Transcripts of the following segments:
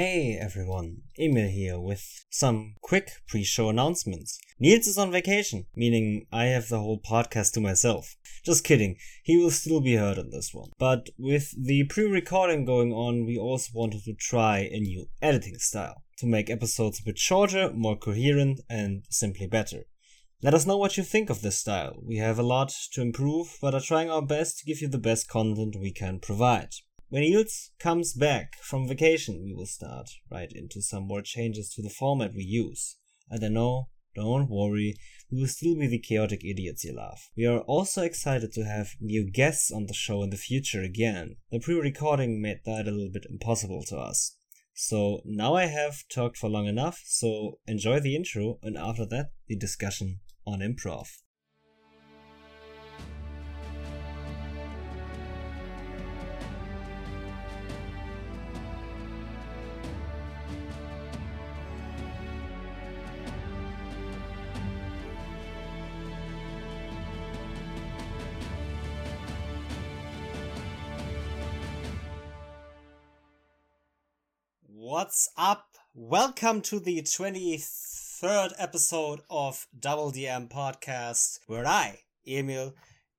Hey everyone, Emil here with some quick pre-show announcements. Niels is on vacation, meaning I have the whole podcast to myself. Just kidding, he will still be heard on this one. But with the pre-recording going on, we also wanted to try a new editing style to make episodes a bit shorter, more coherent, and simply better. Let us know what you think of this style. We have a lot to improve, but are trying our best to give you the best content we can provide. When Niels comes back from vacation, we will start right into some more changes to the format we use. And I know, don't worry, we will still be the chaotic idiots you love. We are also excited to have new guests on the show in the future again. The pre-recording made that a little bit impossible to us. So now I have talked for long enough, so enjoy the intro and after that, the discussion on improv. What's up? Welcome to the 23rd episode of Double DM Podcast, where I, Emil,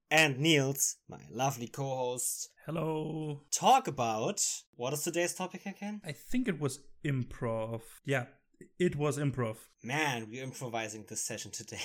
and Niels, my lovely co host, Hello. talk about what is today's topic again? I think it was improv. Yeah, it was improv. Man, we're improvising this session today.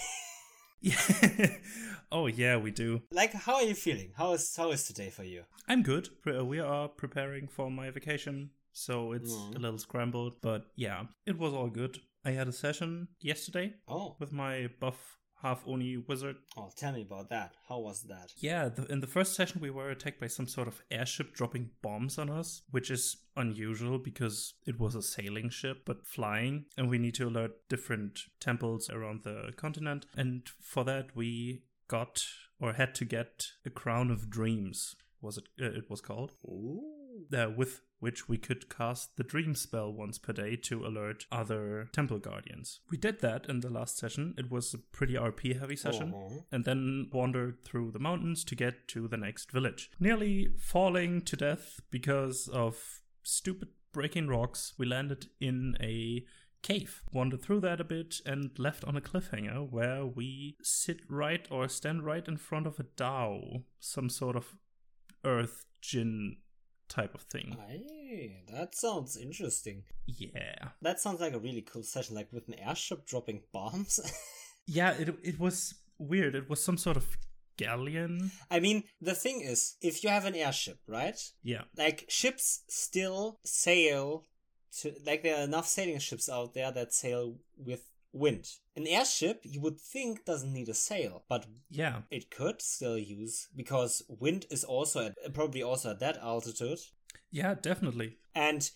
Yeah. oh yeah, we do. like, how are you feeling? How is how is today for you? I'm good. We are preparing for my vacation, so it's Mhm. a little scrambled, but yeah, it was all good. I had a session yesterday Oh, with my buff half oni wizard. oh, tell me about that. How was that? Yeah, the, in the first session we were attacked by some sort of airship dropping bombs on us, which is unusual because it was a sailing ship but flying, and we need to alert different temples around the continent. And for that we got or had to get a crown of dreams. Was it? Uh, it was called Ooh. uh, with which we could cast the dream spell once per day to alert other temple guardians. We did that in the last session. It was a pretty RP heavy session Uh-huh. and then wandered through the mountains to get to the next village. Nearly falling to death because of stupid breaking rocks, we landed in a cave. Wandered through that a bit and left on a cliffhanger where we sit right or stand right in front of a Dao, some sort of earth jinn type of thing. Aye, that sounds interesting. Yeah. That sounds like a really cool session, like with an airship dropping bombs. Yeah, it it was weird. It was some sort of galleon. I mean, the thing is, if you have an airship, right? Yeah. Like, ships still sail to, like, there are enough sailing ships out there that sail with wind. An airship, you would think, doesn't need a sail, but Yeah. it could still use, because wind is also at, probably also at that altitude. Yeah, definitely. And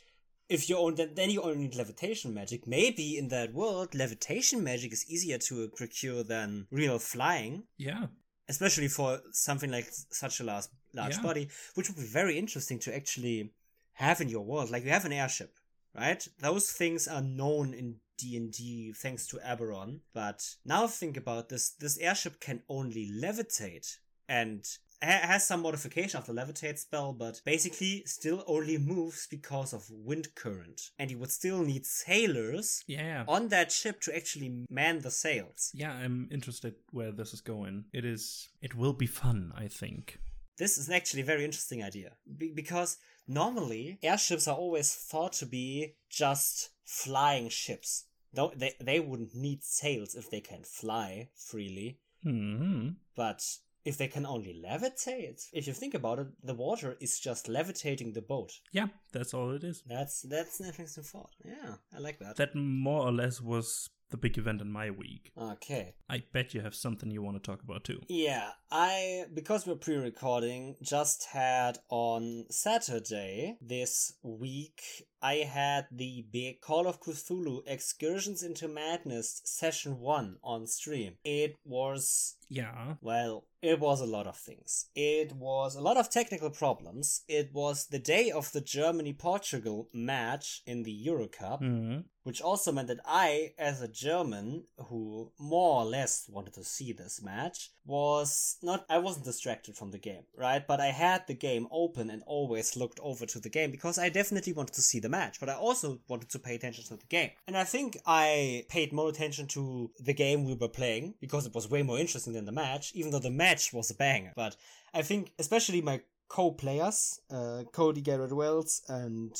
if you own then, then you only need levitation magic. Maybe in that world, levitation magic is easier to procure than real flying, Yeah. especially for something like such a large large Yeah. body, which would be very interesting to actually have in your world. Like you have an airship, right? Those things are known in D and D thanks to Eberron. But now think about this: this airship can only levitate and ha- has some modification of the levitate spell, but basically still only moves because of wind current. And you would still need sailors Yeah. on that ship to actually man the sails. Yeah, I'm interested where this is going. It is it will be fun, I think. This is actually a very interesting idea Be- because normally airships are always thought to be just flying ships. Though they they wouldn't need sails if they can fly freely, Hmm. but if they can only levitate, if you think about it, the water is just levitating the boat. Yeah, that's all it is. That's that's an interesting thought. Yeah, I like that. That more or less was the big event in my week. Okay. I bet you have something you want to talk about too. Yeah, I because we're pre-recording just had on Saturday this week I had the big Call of Cthulhu Excursions into Madness session 1 on stream. It was Yeah. well, it was a lot of things. It was a lot of technical problems. It was the day of the Germany Portugal match in the Euro Cup Hmm. which also meant that I, as a German who more or less wanted to see this match, was not, I wasn't distracted from the game, right? But I had the game open and always looked over to the game because I definitely wanted to see the match, but I also wanted to pay attention to the game. And I think I paid more attention to the game we were playing because it was way more interesting than the match, even though the match was a banger. But I think, especially my co-players, uh, Cody Garrett Wells and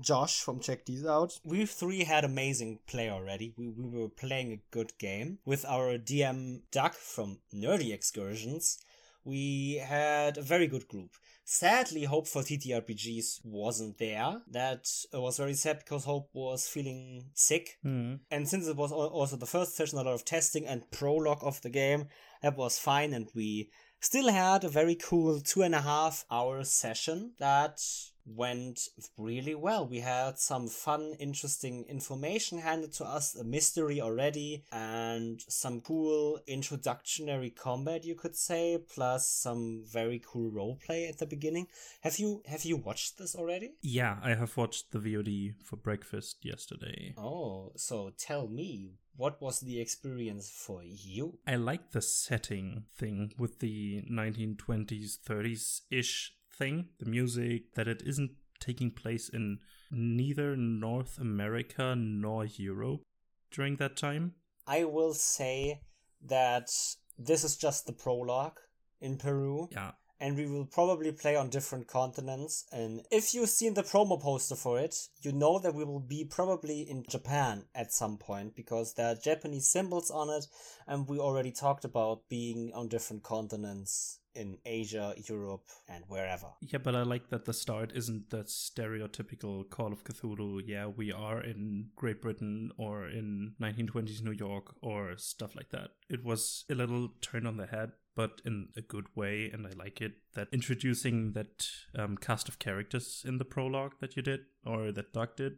Josh from Check These Out. We three had amazing play already. We, we were playing a good game with our DM Doug from Nerdy Excursions. We had a very good group. Sadly, Hope for TTRPGs wasn't there. That was very sad because Hope was feeling sick. Mm. And since it was also the first session, a lot of testing and prologue of the game, that was fine. And we still had a very cool two and a half hour session that went really well. We had some fun, interesting information handed to us, a mystery already, and some cool introductory combat, you could say, plus some very cool roleplay at the beginning. Have you have you watched this already? Yeah, I have watched the VOD for breakfast yesterday. Oh, so tell me, what was the experience for you? I like the setting thing with the 1920s, 30s ish thing, the music, that it isn't taking place in neither North America nor Europe during that time. I will say that this is just the prologue in Peru. Yeah. And we will probably play on different continents. And if you've seen the promo poster for it, you know that we will be probably in Japan at some point because there are Japanese symbols on it. And we already talked about being on different continents in Asia, Europe, and wherever. Yeah, but I like that the start isn't that stereotypical Call of Cthulhu. Yeah, we are in Great Britain or in 1920s New York or stuff like that. It was a little turn on the head, but in a good way, and I like it. That introducing that um, cast of characters in the prologue that you did or that Doug did,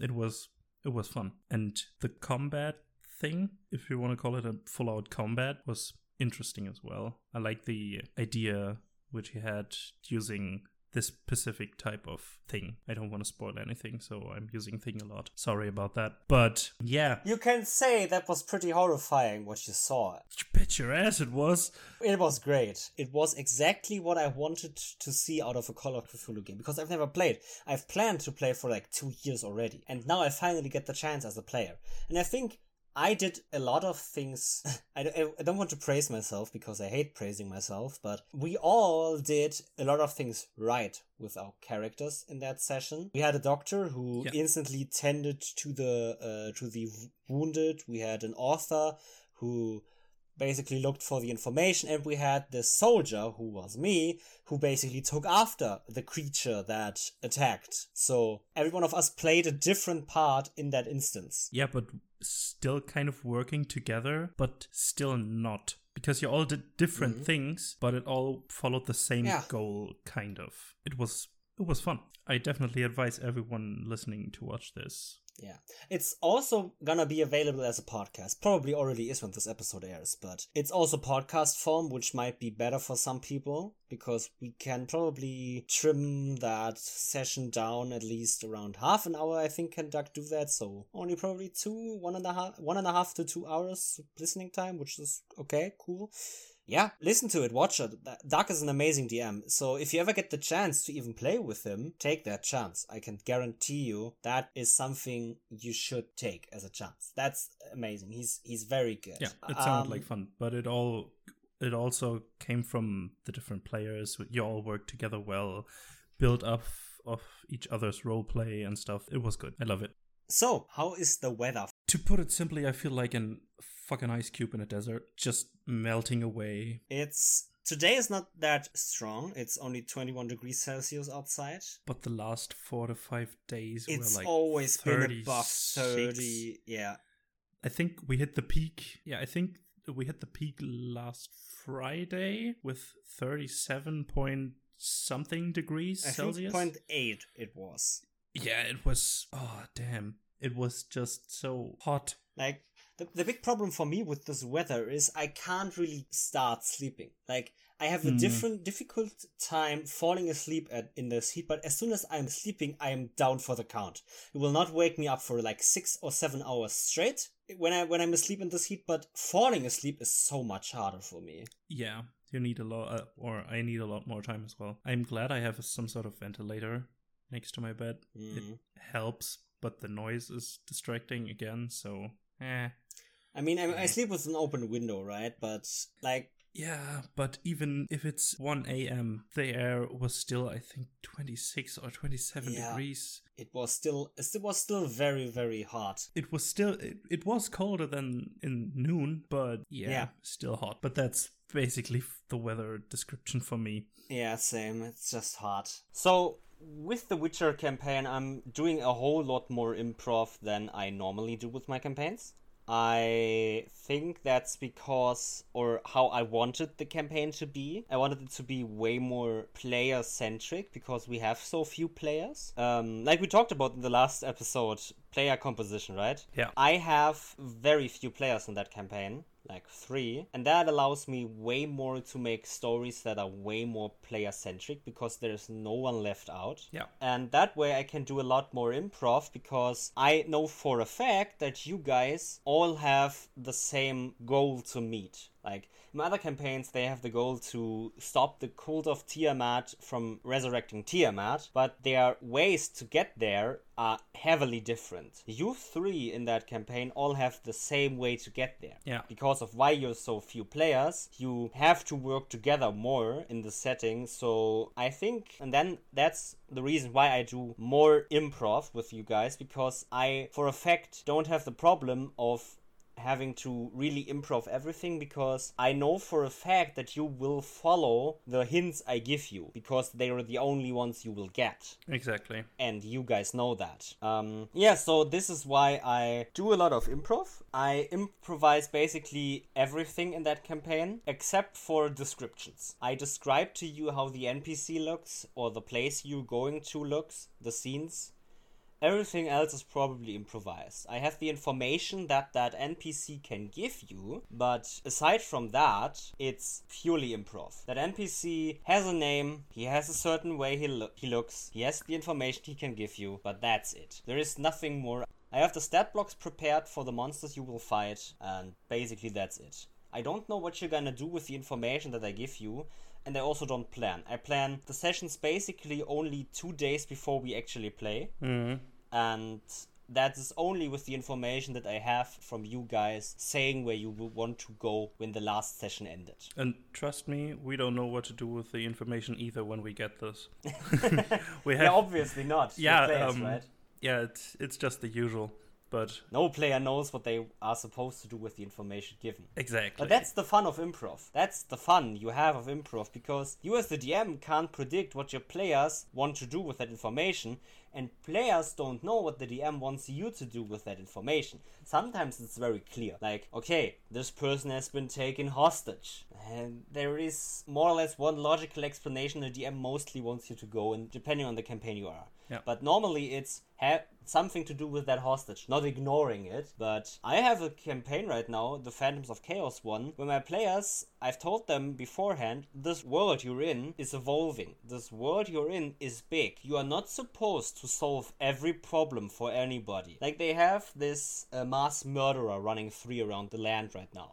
it was it was fun, and the combat thing, if you want to call it a full out combat, was interesting as well. I like the idea which he had using this specific type of thing. I don't want to spoil anything, so I'm using thing a lot. Sorry about that. But yeah. You can say that was pretty horrifying what you saw. You bet your ass it was. It was great. It was exactly what I wanted to see out of a Call of Cthulhu game because I've never played. I've planned to play for like two years already, and now I finally get the chance as a player. And I think I did a lot of things. I, I don't want to praise myself because I hate praising myself, but we all did a lot of things right with our characters in that session. We had a doctor who Yeah. instantly tended to the uh, to the wounded. We had an author who basically looked for the information and we had the soldier who was me who basically took after the creature that attacked so every one of us played a different part in that instance Yeah, but still kind of working together, but still not. Because you all did different Mhm. things, but it all followed the same Yeah. goal, kind of. It was it was fun. I definitely advise everyone listening to watch this. Yeah. It's also gonna be available as a podcast. Probably already is when this episode airs, but it's also podcast form, which might be better for some people because we can probably trim that session down at least around half an hour. I think can Duck do that? So only probably two, one and a half, one and a half to two hours listening time, which is okay, cool. Yeah, listen to it, watch it. Duck is an amazing DM. So if you ever get the chance to even play with him, take that chance. I can guarantee you that is something you should take as a chance. That's amazing. He's he's very good. Yeah, it sounded Um, like fun, but it all it also came from the different players. You all worked together well, built up of each other's role play and stuff. It was good. I love it. So, how is the weather? To put it simply, I feel like an fucking ice cube in a desert, just melting away. It's today is not that strong. It's only 21 degrees Celsius outside. But the last four to five days It's were like always been above 36. 30. Yeah. I think we hit the peak. Yeah, I think we hit the peak last Friday with thirty-seven point something degrees I Celsius. think point eight it was. Yeah, it was. Oh, damn. It was just so hot. Like the, the big problem for me with this weather is I can't really start sleeping. Like I have a Hmm. different difficult time falling asleep at in this heat, but as soon as I'm sleeping, I am down for the count. It will not wake me up for like six or seven hours straight when I when I'm asleep in this heat, but falling asleep is so much harder for me. Yeah. You need a lot, uh, or I need a lot more time as well. I'm glad I have some sort of ventilator next to my bed. It Mm. helps, but the noise is distracting again. So, eh. I mean, I, I sleep with an open window, right? But like, Yeah, but even if it's 1 a.m., the air was still, I think, 26 or 27 Yeah. degrees. it was still it was still very very hot. It was still, it, it was colder than in noon, but yeah, Yeah. still hot. But that's basically the weather description for me. Yeah, same. It's just hot. So with the Witcher campaign, I'm doing a whole lot more improv than I normally do with my campaigns. I think that's because, or how I wanted the campaign to be. I wanted it to be way more player centric because we have so few players. Um, like we talked about in the last episode, player composition, right? Yeah. I have very few players in that campaign, like three, and that allows me way more to make stories that are way more player centric because there's no one left out. Yeah. And that way I can do a lot more improv because I know for a fact that you guys all have the same goal to meet. Like in other campaigns, they have the goal to stop the cult of Tiamat from resurrecting Tiamat, but their ways to get there are heavily different. You three in that campaign all have the same way to get there. Yeah. Because of why you're so few players, you have to work together more in the setting. So I think, and then that's the reason why I do more improv with you guys because I, for a fact, don't have the problem of having to really improv everything because I know for a fact that you will follow the hints I give you because they are the only ones you will get Exactly. and you guys know that. Um, yeah, so this is why I do a lot of improv. I improvise basically everything in that campaign except for descriptions. I describe to you how the NPC looks or the place you're going to looks, the scenes. Everything else is probably improvised. I have the information that that NPC can give you, but aside from that, it's purely improv. That NPC has a name, he has a certain way he, lo- he looks, he has the information he can give you, but that's it. There is nothing more. I have the stat blocks prepared for the monsters you will fight, and basically that's it. I don't know what you're gonna do with the information that I give you, and I also don't plan. I plan the sessions basically only two days before we actually play, and that is only with the information that I have from you guys saying where you will want to go when the last session ended. And trust me, we don't know what to do with the information either when we get this. we have, Yeah, obviously not. Yeah, players, um, right? yeah, it's it's just the usual, but No player knows what they are supposed to do with the information given. exactly. But that's the fun of improv. That's the fun you have of improv because you, as the DM, can't predict what your players want to do with that information, and players don't know what the DM wants you to do with that information. Sometimes it's very clear. Like, okay, this person has been taken hostage. And there is more or less one logical explanation the DM mostly wants you to go in, depending on the campaign you are. Yeah. But normally it's ha- something to do with that hostage, not ignoring it. But I have a campaign right now, the Phantoms of Chaos one, where my players, I've told them beforehand, this world you're in is evolving. This world you're in is big. You are not supposed to solve every problem for anybody. Like they have this uh, mass murderer running free around the land right now.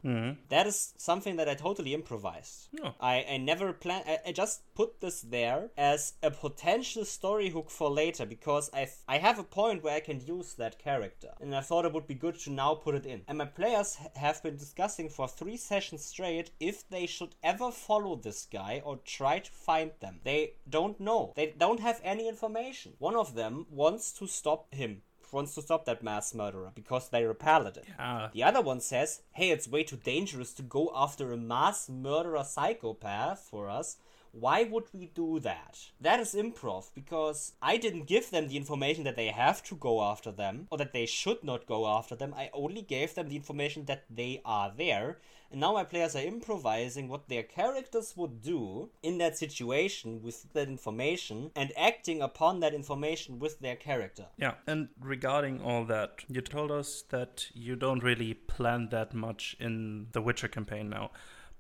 That is something that I totally improvised. Oh. I, I never plan. I, I just put this there as a potential story hook for later because I I have a point where I can use that character, and I thought it would be good to now put it in. And my players have been discussing for three sessions straight if they should ever follow this guy or try to find them. They don't know. They don't have any information. One of them wants to stop him. Wants to stop that mass murderer because they're a paladin. Ah, The other one says, hey, it's way too dangerous to go after a mass murderer psychopath for us. Why would we do that? That is improv because I didn't give them the information that they have to go after them or that they should not go after them. I only gave them the information that they are there. And now my players are improvising what their characters would do in that situation with that information and acting upon that information with their character. Yeah, and regarding all that, you told us that you don't really plan that much in the Witcher campaign now.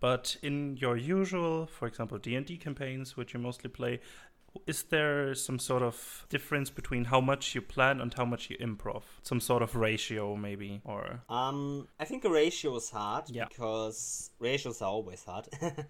But in your usual, for example, D&D campaigns, which you mostly play, is there some sort of difference between how much you plan and how much you improv? Some sort of ratio, maybe, or Um, I think a ratio is hard Yeah. because ratios are always hard.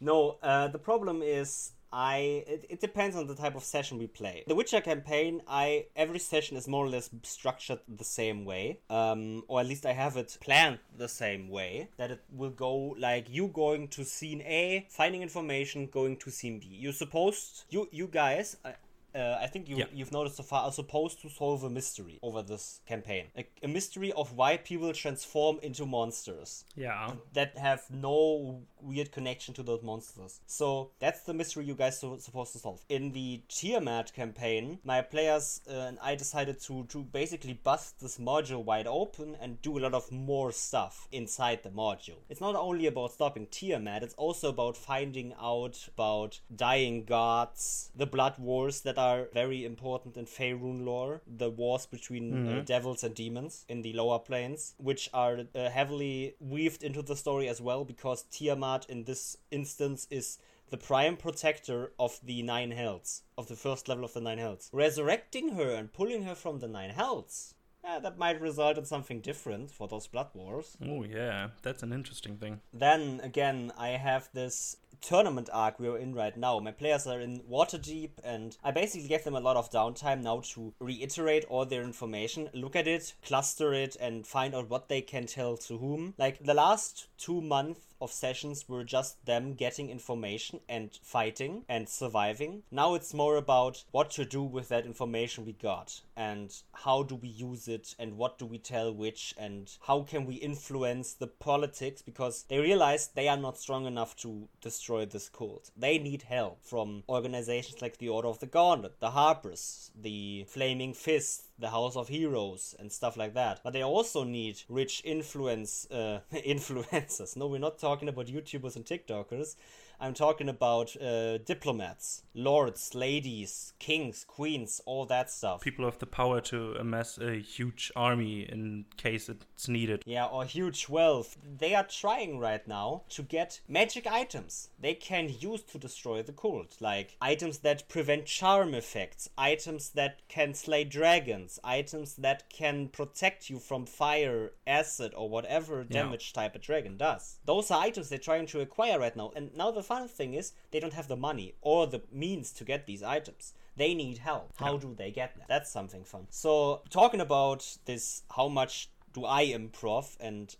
No, uh, the problem is I it, it depends on the type of session we play. The Witcher campaign, I every session is more or less structured the same way, um, or at least I have it planned the same way. That it will go like you going to scene A, finding information, going to scene B. You're supposed you you guys. I, uh, I think you, Yeah. you've noticed so far, are supposed to solve a mystery over this campaign. A, a mystery of why people transform into monsters Yeah. that have no weird connection to those monsters. So that's the mystery you guys are supposed to solve. In the Tiamat campaign, my players uh, and I decided to to basically bust this module wide open and do a lot of more stuff inside the module. It's not only about stopping Tiamat, it's also about finding out about dying gods, the blood wars that are very important in Faerun lore, the wars between uh, devils and demons in the lower planes, which are uh, heavily weaved into the story as well because Tiamat in this instance is the prime protector of the nine hells, of the first level of the nine hells. Resurrecting her and pulling her from the nine hells. eh, that might result in something different for those blood wars. Oh yeah, that's an interesting thing. Then again, I have this tournament arc we're in right now. My players are in Waterdeep, and I basically gave them a lot of downtime now to reiterate all their information, look at it, cluster it, and find out what they can tell to whom. Like the last two months of sessions were just them getting information and fighting and surviving. Now it's more about what to do with that information we got and how do we use it and what do we tell which and how can we influence the politics because they realize they are not strong enough to destroy this cult. They need help from organizations like the Order of the Gauntlet, the Harpers, the Flaming Fist, the House of Heroes, and stuff like that. But they also need rich influence uh, influencers. No, we're not talking about YouTubers and TikTokers. I'm talking about uh, diplomats, lords, ladies, kings, queens, all that stuff. People have the power to amass a huge army in case it's needed. Yeah, or huge wealth. They are trying right now to get magic items they can use to destroy the cult. Like items that prevent charm effects, items that can slay dragons, items that can protect you from fire, acid, or whatever Yeah. damage type a dragon does. Those are items they're trying to acquire right now. And now the fun thing is they don't have the money or the means to get these items. They need help. How do they get that? That's something fun. So talking about this, how much do I improv and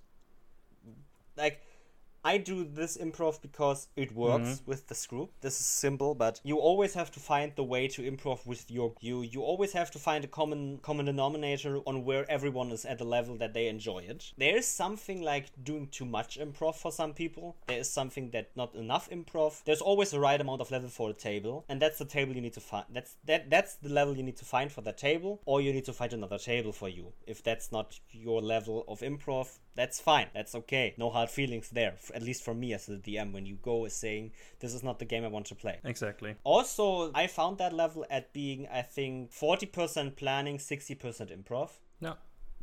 like I do this improv because it works mm-hmm. with this group. This is simple, but you always have to find the way to improv with your you. You always have to find a common common denominator on where everyone is at the level that they enjoy it. There is something like doing too much improv for some people. There is something that not enough improv. There's always the right amount of level for a table, and that's the table you need to find. That's that that's the level you need to find for that table, or you need to find another table for you. If that's not your level of improv, that's fine. That's okay. No hard feelings there. At least for me as the DM, when you go is saying this is not the game I want to play. Exactly. Also, I found that level at being I think forty percent planning, sixty percent improv. Yeah,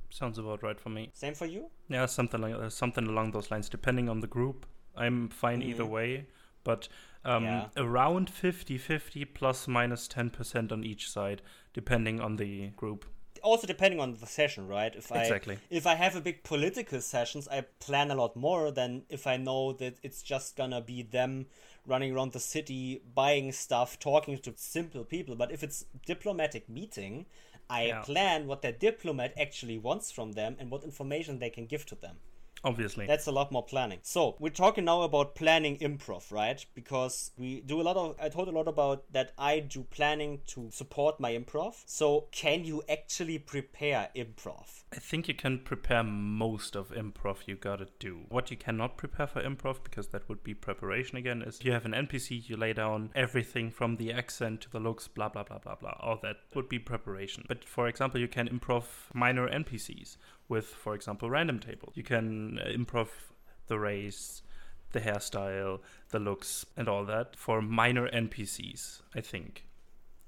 sounds about right for me. Same for you? Yeah, something like uh, something along those lines. Depending on the group, I'm fine either way. But um, Yeah. around 50-50 plus minus 10% on each side, depending on the group. Also depending on the session, right? If I Exactly. if I have a big political sessions, I plan a lot more than if I know that it's just gonna be them running around the city, buying stuff, talking to simple people. But if it's diplomatic meeting, I Yeah. plan what that diplomat actually wants from them and what information they can give to them. Obviously. That's a lot more planning. So we're talking now about planning improv, right? Because we do a lot of. I told a lot about that. I do planning to support my improv. So can you actually prepare improv? I think you can prepare most of improv you gotta do. What you cannot prepare for improv, because that would be preparation again, is you have an NPC, you lay down everything from the accent to the looks, blah blah blah blah blah. All that would be preparation. But for example, you can improv minor NPCs with, for example, random table. You can uh, improv the race, the hairstyle, the looks, and all that for minor NPCs, I think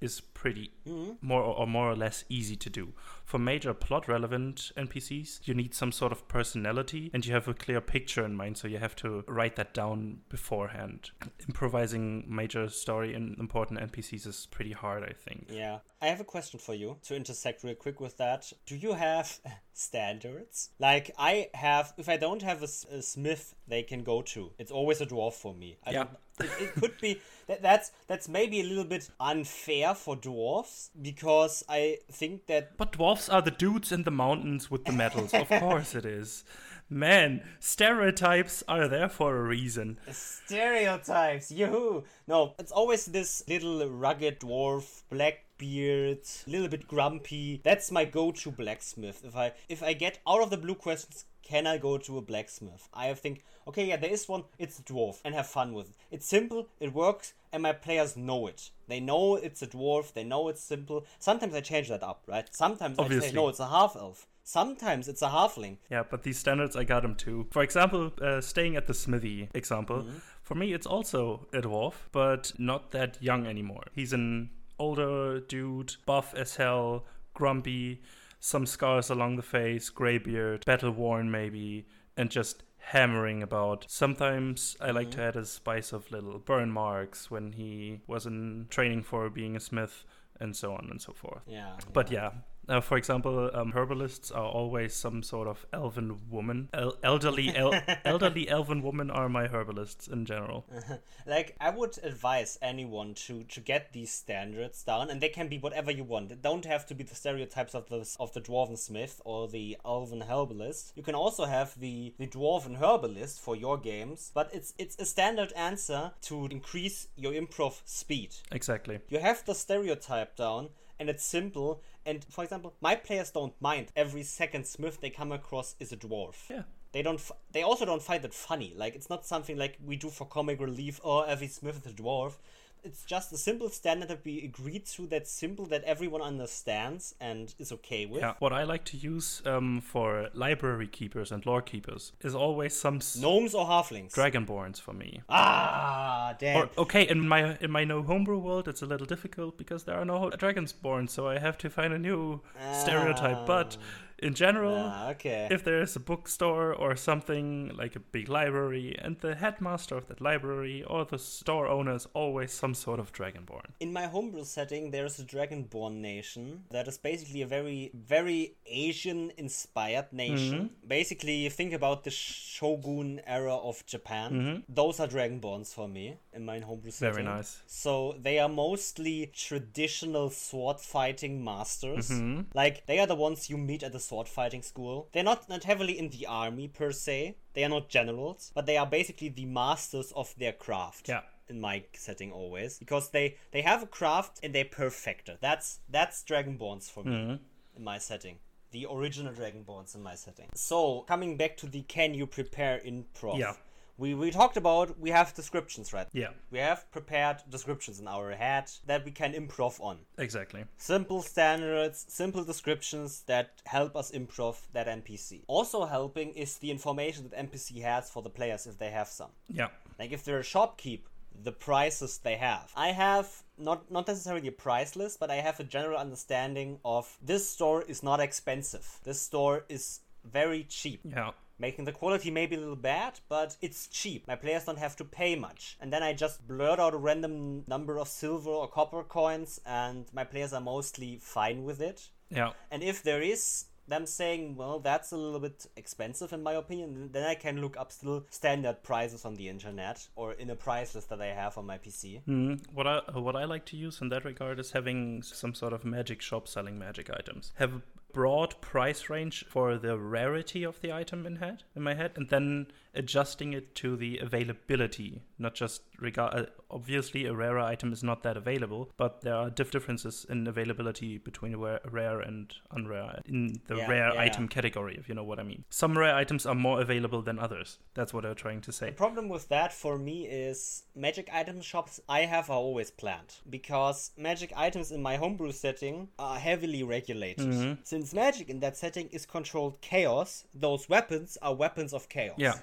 is pretty hmm? more or more or less easy to do. For major plot relevant NPCs, you need some sort of personality and you have a clear picture in mind, so you have to write that down beforehand. Improvising major story and important NPCs is pretty hard, I think. Yeah. I have a question for you to intersect real quick with that. Do you have standards. Like I have, if I don't have a smith they can go to, it's always a dwarf for me. I Yeah. don't- It, it could be that that's that's maybe a little bit unfair for dwarfs because I think that But dwarfs are the dudes in the mountains with the medals. of course it is. Man, stereotypes are there for a reason. stereotypes. Yoo-hoo! No, it's always this little rugged dwarf, black beard, little bit grumpy. That's my go-to blacksmith. If I if I get out of the blue questions, can I go to a blacksmith? I think okay, yeah, there is one. It's a dwarf, and have fun with it. It's simple, it works, and my players know it. They know it's a dwarf. They know it's simple. Sometimes I change that up, right? Sometimes I say no, it's a half elf. Sometimes it's a halfling. Yeah, but these standards, I got them too. For example, uh, staying at the smithy example, for me, it's also a dwarf, but not that young anymore. He's an older dude, buff as hell, grumpy, some scars along the face, grey beard, battle worn maybe, and just hammering about. Sometimes I like to mm-hmm. add a spice of little burn marks when he was in training for being a smith, and so on and so forth. Yeah. But yeah, uh, for example, um, herbalists are always some sort of elven woman. El- elderly, el- elderly elven women are my herbalists in general. like i would advise anyone to to get these standards down and they can be whatever you want they don't have to be the stereotypes of the of the dwarven smith or the elven herbalist you can also have the the dwarven herbalist for your games but it's it's a standard answer to increase your improv speed Exactly. you have the stereotype down and it's simple and for example my players don't mind every second smith they come across is a dwarf. Yeah. they don't f- they also don't find it funny. Like it's not something like we do for comic relief or every smith is a dwarf it's just a simple standard that we agreed to that's simple that everyone understands and is okay with Yeah. What I like to use um, for library keepers and lore keepers is always some gnomes or halflings dragonborns for me. ah damn Or, okay, in my in my no homebrew world, it's a little difficult because there are no dragons born, so I have to find a new stereotype. But in general, ah, okay if there's a bookstore or something like a big library, and the headmaster of that library or the store owner is always some sort of dragonborn. In my homebrew setting, there's a Dragonborn nation that is basically a very, very Asian inspired nation. Mm-hmm. Basically, think about the Shogun era of Japan. Those are Dragonborns for me in my homebrew setting. Mm-hmm. Very nice. So they are mostly traditional sword fighting masters. Mm-hmm. Like they are the ones you meet at the sword fighting school. They're not not heavily in the army per se. They are not generals, but they are basically the masters of their craft Yeah. in my setting always because they they have a craft and they perfect it. That's that's Dragonborns for me mm-hmm. in my setting. The original Dragonborns in my setting. So coming back to the can you prepare improv? Yeah. We we talked about we have descriptions, right? Yeah, We have prepared descriptions in our head that we can improv on. exactly. Simple standards, simple descriptions that help us improv that NPC. Also helping is the information that NPC has for the players if they have some. Yeah. Like if they're a shopkeep, the prices they have. I have not not necessarily a price list, but I have a general understanding of this store is not expensive. This store is very cheap. Yeah. Making the quality maybe a little bad, but it's cheap. My players don't have to pay much. And then I just blurt out a random number of silver or copper coins, and my players are mostly fine with it. Yeah. And if there is them saying, well, that's a little bit expensive in my opinion, then I can look up still standard prices on the internet or in a price list that I have on my PC. Mm, what I what I like to use in that regard is having some sort of magic shop selling magic items. Have broad price range for the rarity of the item in head in my head, and then adjusting it to the availability. Not just regard. Uh, obviously, a rarer item is not that available, but there are diff differences in availability between rare, rare and unrare in the Yeah, rare yeah, item category, if you know what I mean. Some rare items are more available than others. That's what I'm trying to say. The problem with that for me is magic item shops I have are always planned because magic items in my homebrew setting are heavily regulated. Since magic in that setting is controlled chaos, those weapons are weapons of chaos. Yeah,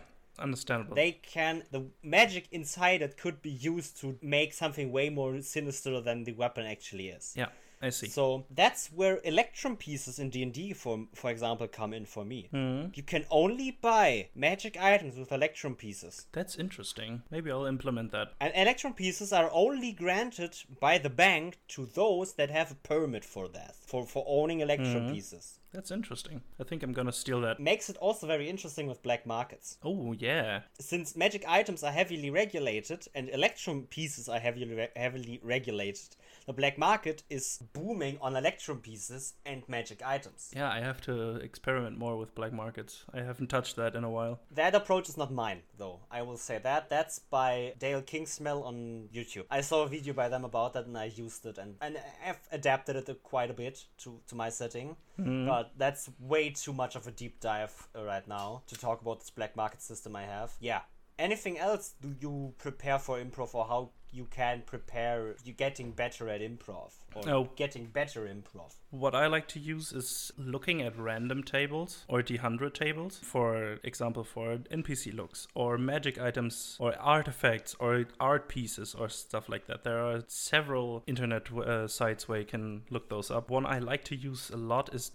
understandable. They can the magic inside it could be used to make something way more sinister than the weapon actually is. yeah, I see. So that's where electrum pieces in D and D, for for example, come in for me. Hmm. You can only buy magic items with electrum pieces, That's interesting. Maybe I'll implement that. and electrum pieces are only granted by the bank to those that have a permit for that, for for owning electrum hmm. pieces. That's interesting. I think I'm gonna steal that. Makes it also very interesting with black markets. Oh yeah. Since magic items are heavily regulated and electrum pieces are heavily re- heavily regulated, the black market is booming on electrum pieces and magic items. Yeah, I have to experiment more with black markets. I haven't touched that in a while. That approach is not mine, though. I will say that. That's by Dale Kingsmell on YouTube. I saw a video by them about that and I used it and, and I've adapted it quite a bit to, to my setting. Hmm. But that's way too much of a deep dive uh, right now to talk about this black market system I have. Yeah. Anything else do you prepare for improv or how you can prepare you getting better at improv or Oh. getting better improv? What I like to use is looking at random tables or D100 tables, for example, for NPC looks or magic items or artifacts or art pieces or stuff like that. There are several internet uh, sites where you can look those up. One I like to use a lot is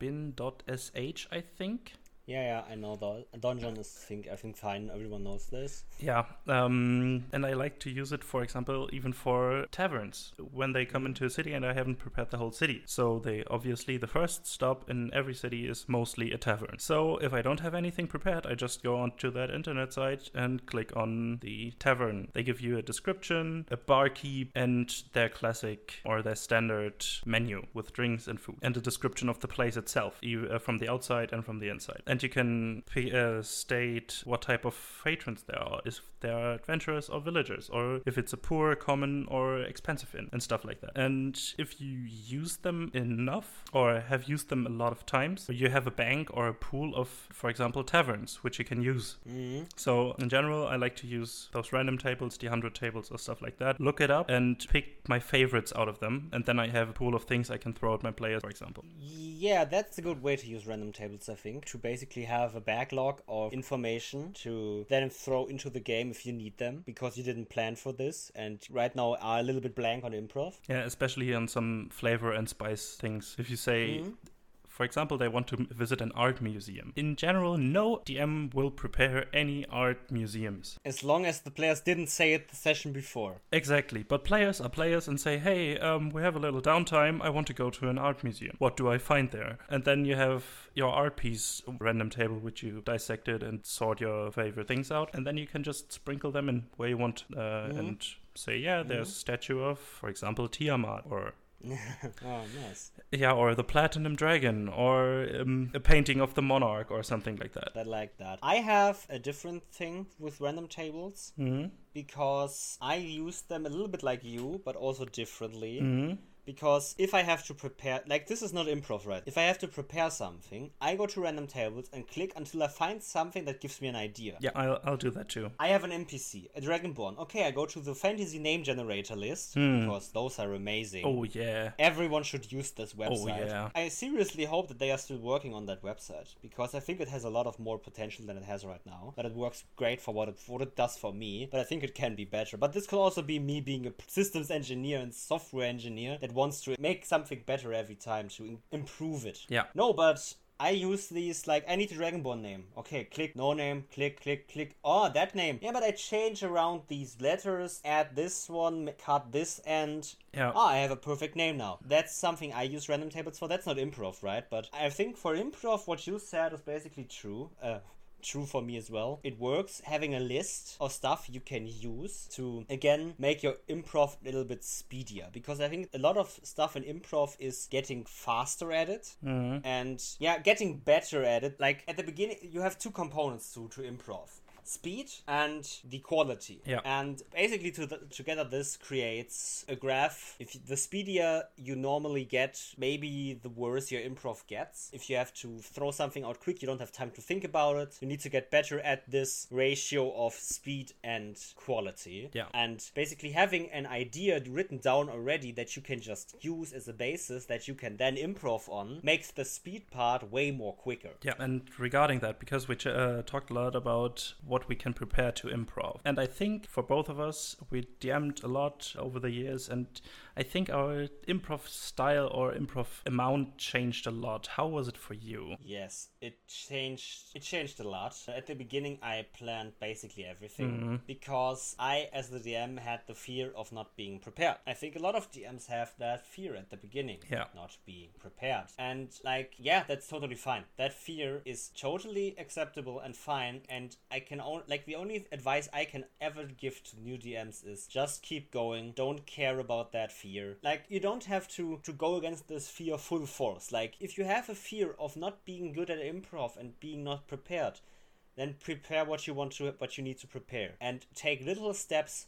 donjon.bin.sh, I think. Yeah, yeah, I know that. Dungeon is think I think fine. Everyone knows this. Yeah, um, and I like to use it, for example, even for taverns when they come into a city and I haven't prepared the whole city. So they obviously the first stop in every city is mostly a tavern. So if I don't have anything prepared, I just go onto that internet site and click on the tavern. They give you a description, a barkeep, and their classic or their standard menu with drinks and food, and a description of the place itself, uh, from the outside and from the inside. And you can p- uh, state what type of patrons there are, if they are adventurers or villagers, or if it's a poor, common, or expensive inn, and stuff like that. And if you use them enough, or have used them a lot of times, you have a bank or a pool of, for example, taverns, which you can use. Mm-hmm. So in general, I like to use those random tables, the 100 tables or stuff like that. Look it up and pick my favorites out of them. And then I have a pool of things I can throw at my players, for example. Yeah, that's a good way to use random tables, I think. To basically have a backlog of information to then throw into the game if you need them because you didn't plan for this and right now are a little bit blank on improv. Yeah, especially on some flavor and spice things. If you say, mm-hmm. For example, they want to visit an art museum. In general, no DM will prepare any art museums. As long as the players didn't say it the session before. Exactly, but players are players and say, hey, um, we have a little downtime, I want to go to an art museum. What do I find there? And then you have your art piece random table, which you dissected and sort your favorite things out, and then you can just sprinkle them in where you want uh, and say, yeah, there's a statue of, for example, Tiamat, or oh, nice. yeah, or the Platinum Dragon, or um, a painting of the Monarch, or something like that. I like that. I have a different thing with random tables hmm because I use them a little bit like you, but also differently. hmm Because if I have to prepare, like this is not improv, right? If I have to prepare something, I go to random tables and click until I find something that gives me an idea. Yeah, I'll, I'll do that too. I have an NPC, a Dragonborn. Okay, I go to the fantasy name generator list hmm. because those are amazing. Oh, yeah. Everyone should use this oh, website. Oh, yeah. I seriously hope that they are still working on that website because I think it has a lot of more potential than it has right now. But it works great for what it, what it does for me. But I think it can be better. But this could also be me being a systems engineer and software engineer that wants to make something better every time to improve it. Yeah. No, but I use these like I need a Dragonborn name. Okay, click no name, click, click, click. Oh, that name. Yeah, but I change around these letters, add this one, cut this end. Yeah. Ah, I have a perfect name now. That's something I use random tables for. That's not improv, right? But I think for improv, what you said is basically true. Uh, true for me as well. It works having a list of stuff you can use to again make your improv a little bit speedier because I think a lot of stuff in improv is getting faster at it mm-hmm. and yeah, getting better at it. Like at the beginning, you have two components to to improv. Speed and the quality. Yeah. And basically, to the, together, this creates a graph. If you- the speedier you normally get, maybe the worse your improv gets. If you have to throw something out quick, you don't have time to think about it. You need to get better at this ratio of speed and quality. Yeah. And basically, having an idea written down already that you can just use as a basis that you can then improv on makes the speed part way more quicker. Yeah, and regarding that, because we ch- uh, talked a lot about what what we can prepare to improv. And I think for both of us, we DM'd a lot over the years, and I think our improv style or improv amount changed a lot. How was it for you? Yes, it changed. It changed a lot. At the beginning, I planned basically everything mm-hmm. because I, as the DM, had the fear of not being prepared. I think a lot of DMs have that fear at the beginning, yeah, not being prepared. And like, yeah, that's totally fine. That fear is totally acceptable and fine. And I can only like the only advice I can ever give to new DMs is just keep going. Don't care about that fear fear. Like you don't have to to go against this fear full force. Like if you have a fear of not being good at improv and being not prepared, then prepare what you want to what you need to prepare and take little steps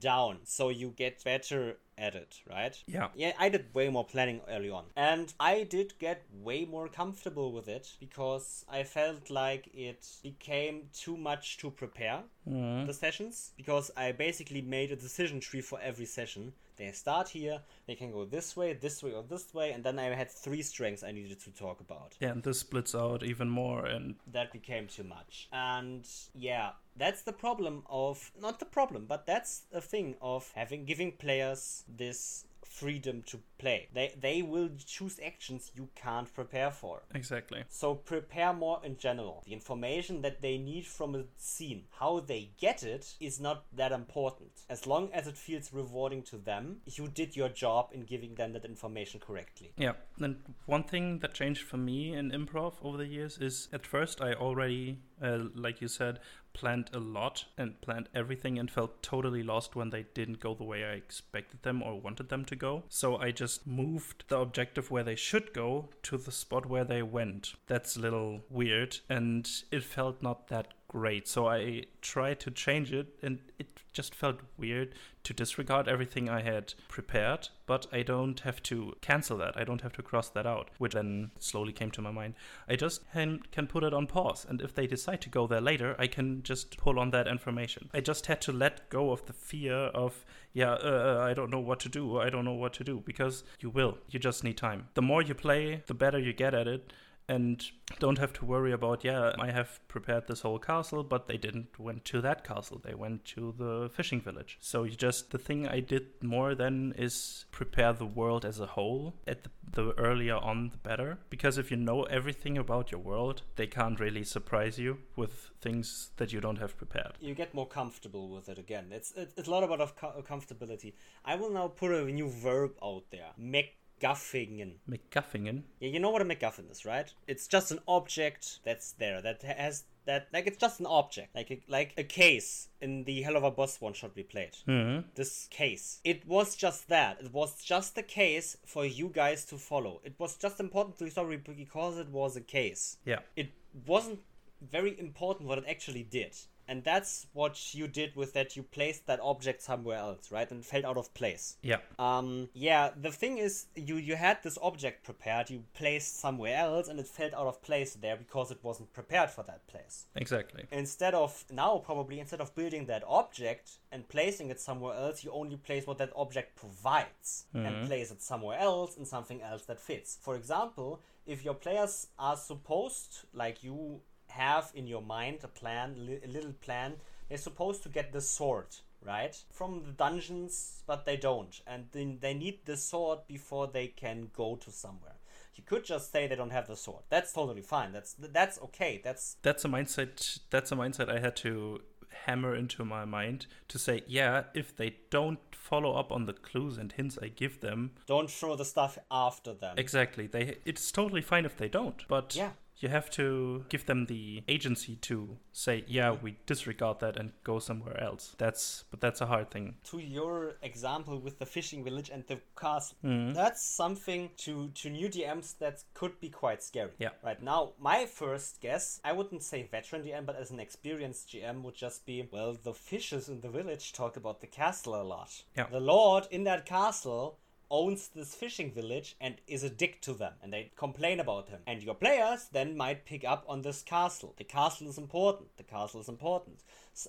down so you get better at it, right? Yeah. Yeah, I did way more planning early on. And I did get way more comfortable with it because I felt like it became too much to prepare mm. the sessions because I basically made a decision tree for every session they start here, they can go this way, this way, or this way, and then I had three strengths I needed to talk about. Yeah, and this splits out even more, and that became too much. And yeah, that's the problem of not the problem, but that's the thing of having giving players this freedom to play. They they will choose actions you can't prepare for. Exactly. So prepare more in general. The information that they need from a scene, how they get it is not that important. As long as it feels rewarding to them, you did your job in giving them that information correctly. Yeah. And one thing that changed for me in improv over the years is at first I already uh, like you said, planned a lot and planned everything and felt totally lost when they didn't go the way I expected them or wanted them to go. So I just moved the objective where they should go to the spot where they went. That's a little weird and it felt not that great. So I tried to change it, and it just felt weird to disregard everything I had prepared, but I don't have to cancel that. I don't have to cross that out, which then slowly came to my mind. I just can, can put it on pause, and if they decide to go there later, I can just pull on that information. I just had to let go of the fear of, yeah, uh, uh I don't know what to do, I don't know what to do, because you will. You just need time. The more you play, the better you get at it and don't have to worry about yeah i have prepared this whole castle but they didn't went to that castle. They went to the fishing village. So you just the thing i did more then is prepare the world as a whole at the, the earlier on the better. Because if you know everything about your world they can't really surprise you with things that you don't have prepared. You get more comfortable with it again. It's it's a lot about of comfortability. I will now put a new verb out there. Make MacGuffin. MacGuffin? Yeah, you know what a MacGuffin is, right? It's just an object that's there that has that like it's just an object, like a, like a case in the Helluva Boss one shot we played. Mm-hmm. This case, it was just that. It was just a case for you guys to follow. It was just important to the story because it was a case. Yeah. It wasn't very important what it actually did and that's what you did with that you placed that object somewhere else right? And fell out of place. Yeah. Um yeah the thing is you you had this object prepared you placed somewhere else and it fell out of place there because it wasn't prepared for that place. Exactly. Instead of now probably instead of building that object and placing it somewhere else you only place what that object provides mm-hmm. and place it somewhere else in something else that fits. For example if your players are supposed like you have in your mind a plan, li- a little plan. They're supposed to get the sword, right? From the dungeons, but they don't. And then they need the sword before they can go to somewhere. You could just say they don't have the sword. That's totally fine. That's that's okay. That's that's a mindset. That's a mindset I had to hammer into my mind to say, yeah, if they don't follow up on the clues and hints I give them, don't throw the stuff after them. Exactly. They it's totally fine if they don't. But yeah you have to give them the agency to say yeah we disregard that and go somewhere else. That's but that's a hard thing. To your example with the fishing village and the castle mm-hmm. that's something to to new dms that could be quite scary. Yeah. Right now my first guess i wouldn't say veteran dm but as an experienced gm would just be well the fishes in the village talk about the castle a lot. Yeah. The lord in that castle owns this fishing village and is a dick to them and they complain about him. And your players then might pick up on this castle. The castle is important. The castle is important.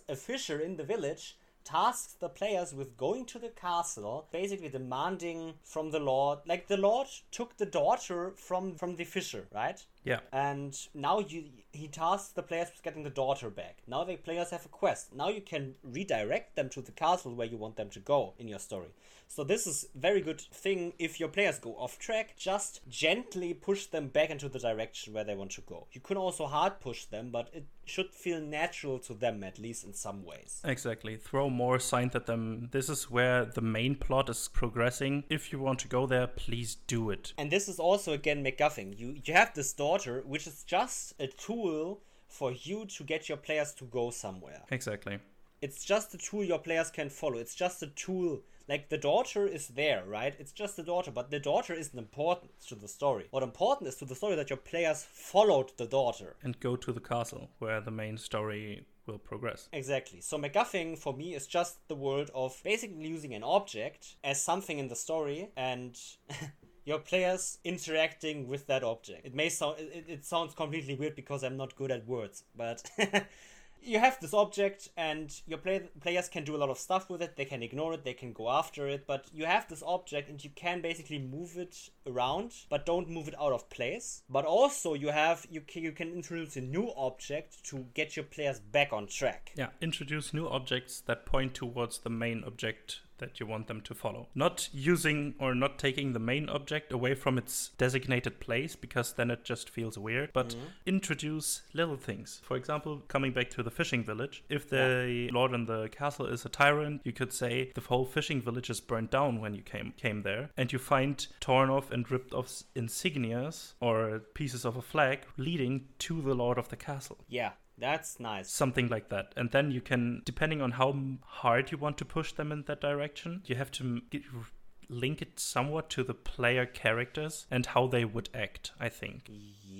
A fisher in the village tasks the players with going to the castle, basically demanding from the lord, like the lord took the daughter from from the fisher, right? Yeah. And now you he tasks the players with getting the daughter back. Now the players have a quest. Now you can redirect them to the castle where you want them to go in your story. So this is very good thing if your players go off track, just gently push them back into the direction where they want to go. You can also hard push them, but it should feel natural to them at least in some ways. Exactly. Throw more signs at them. This is where the main plot is progressing. If you want to go there, please do it. And this is also again MacGuffin. You you have this daughter, which is just a tool for you to get your players to go somewhere. Exactly. It's just a tool your players can follow. It's just a tool. Like the daughter is there, right? It's just the daughter, but the daughter isn't important to the story. What important is to the story that your players followed the daughter. And go to the castle where the main story will progress. Exactly. So MacGuffin for me is just the world of basically using an object as something in the story and your players interacting with that object. It may sound it, it sounds completely weird because I'm not good at words, but you have this object and your play- players can do a lot of stuff with it. They can ignore it. They can go after it. But you have this object and you can basically move it around but don't move it out of place. But also you have you can, you can introduce a new object to get your players back on track. Yeah, introduce new objects that point towards the main object that you want them to follow. Not using or not taking the main object away from its designated place because then it just feels weird, but mm-hmm. introduce little things. For example, coming back to the fishing village, if the lord in the castle is a tyrant, you could say the whole fishing village is burned down when you came came there, and you find torn off and ripped off insignias or pieces of a flag leading to the lord of the castle yeah that's nice. Something like that. And then you can depending on how hard you want to push them in that direction you have to link it somewhat to the player characters and how they would act i think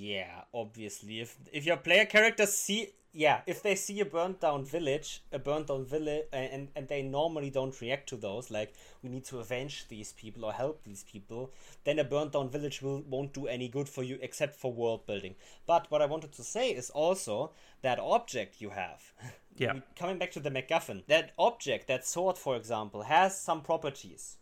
Yeah, obviously. If if your player characters see yeah, if they see a burnt down village, a burnt down village, and and they normally don't react to those, like we need to avenge these people or help these people, then a burnt down village will won't do any good for you except for world building. But what I wanted to say is also that object you have. Yeah. Coming back to the MacGuffin, that object, that sword, for example, has some properties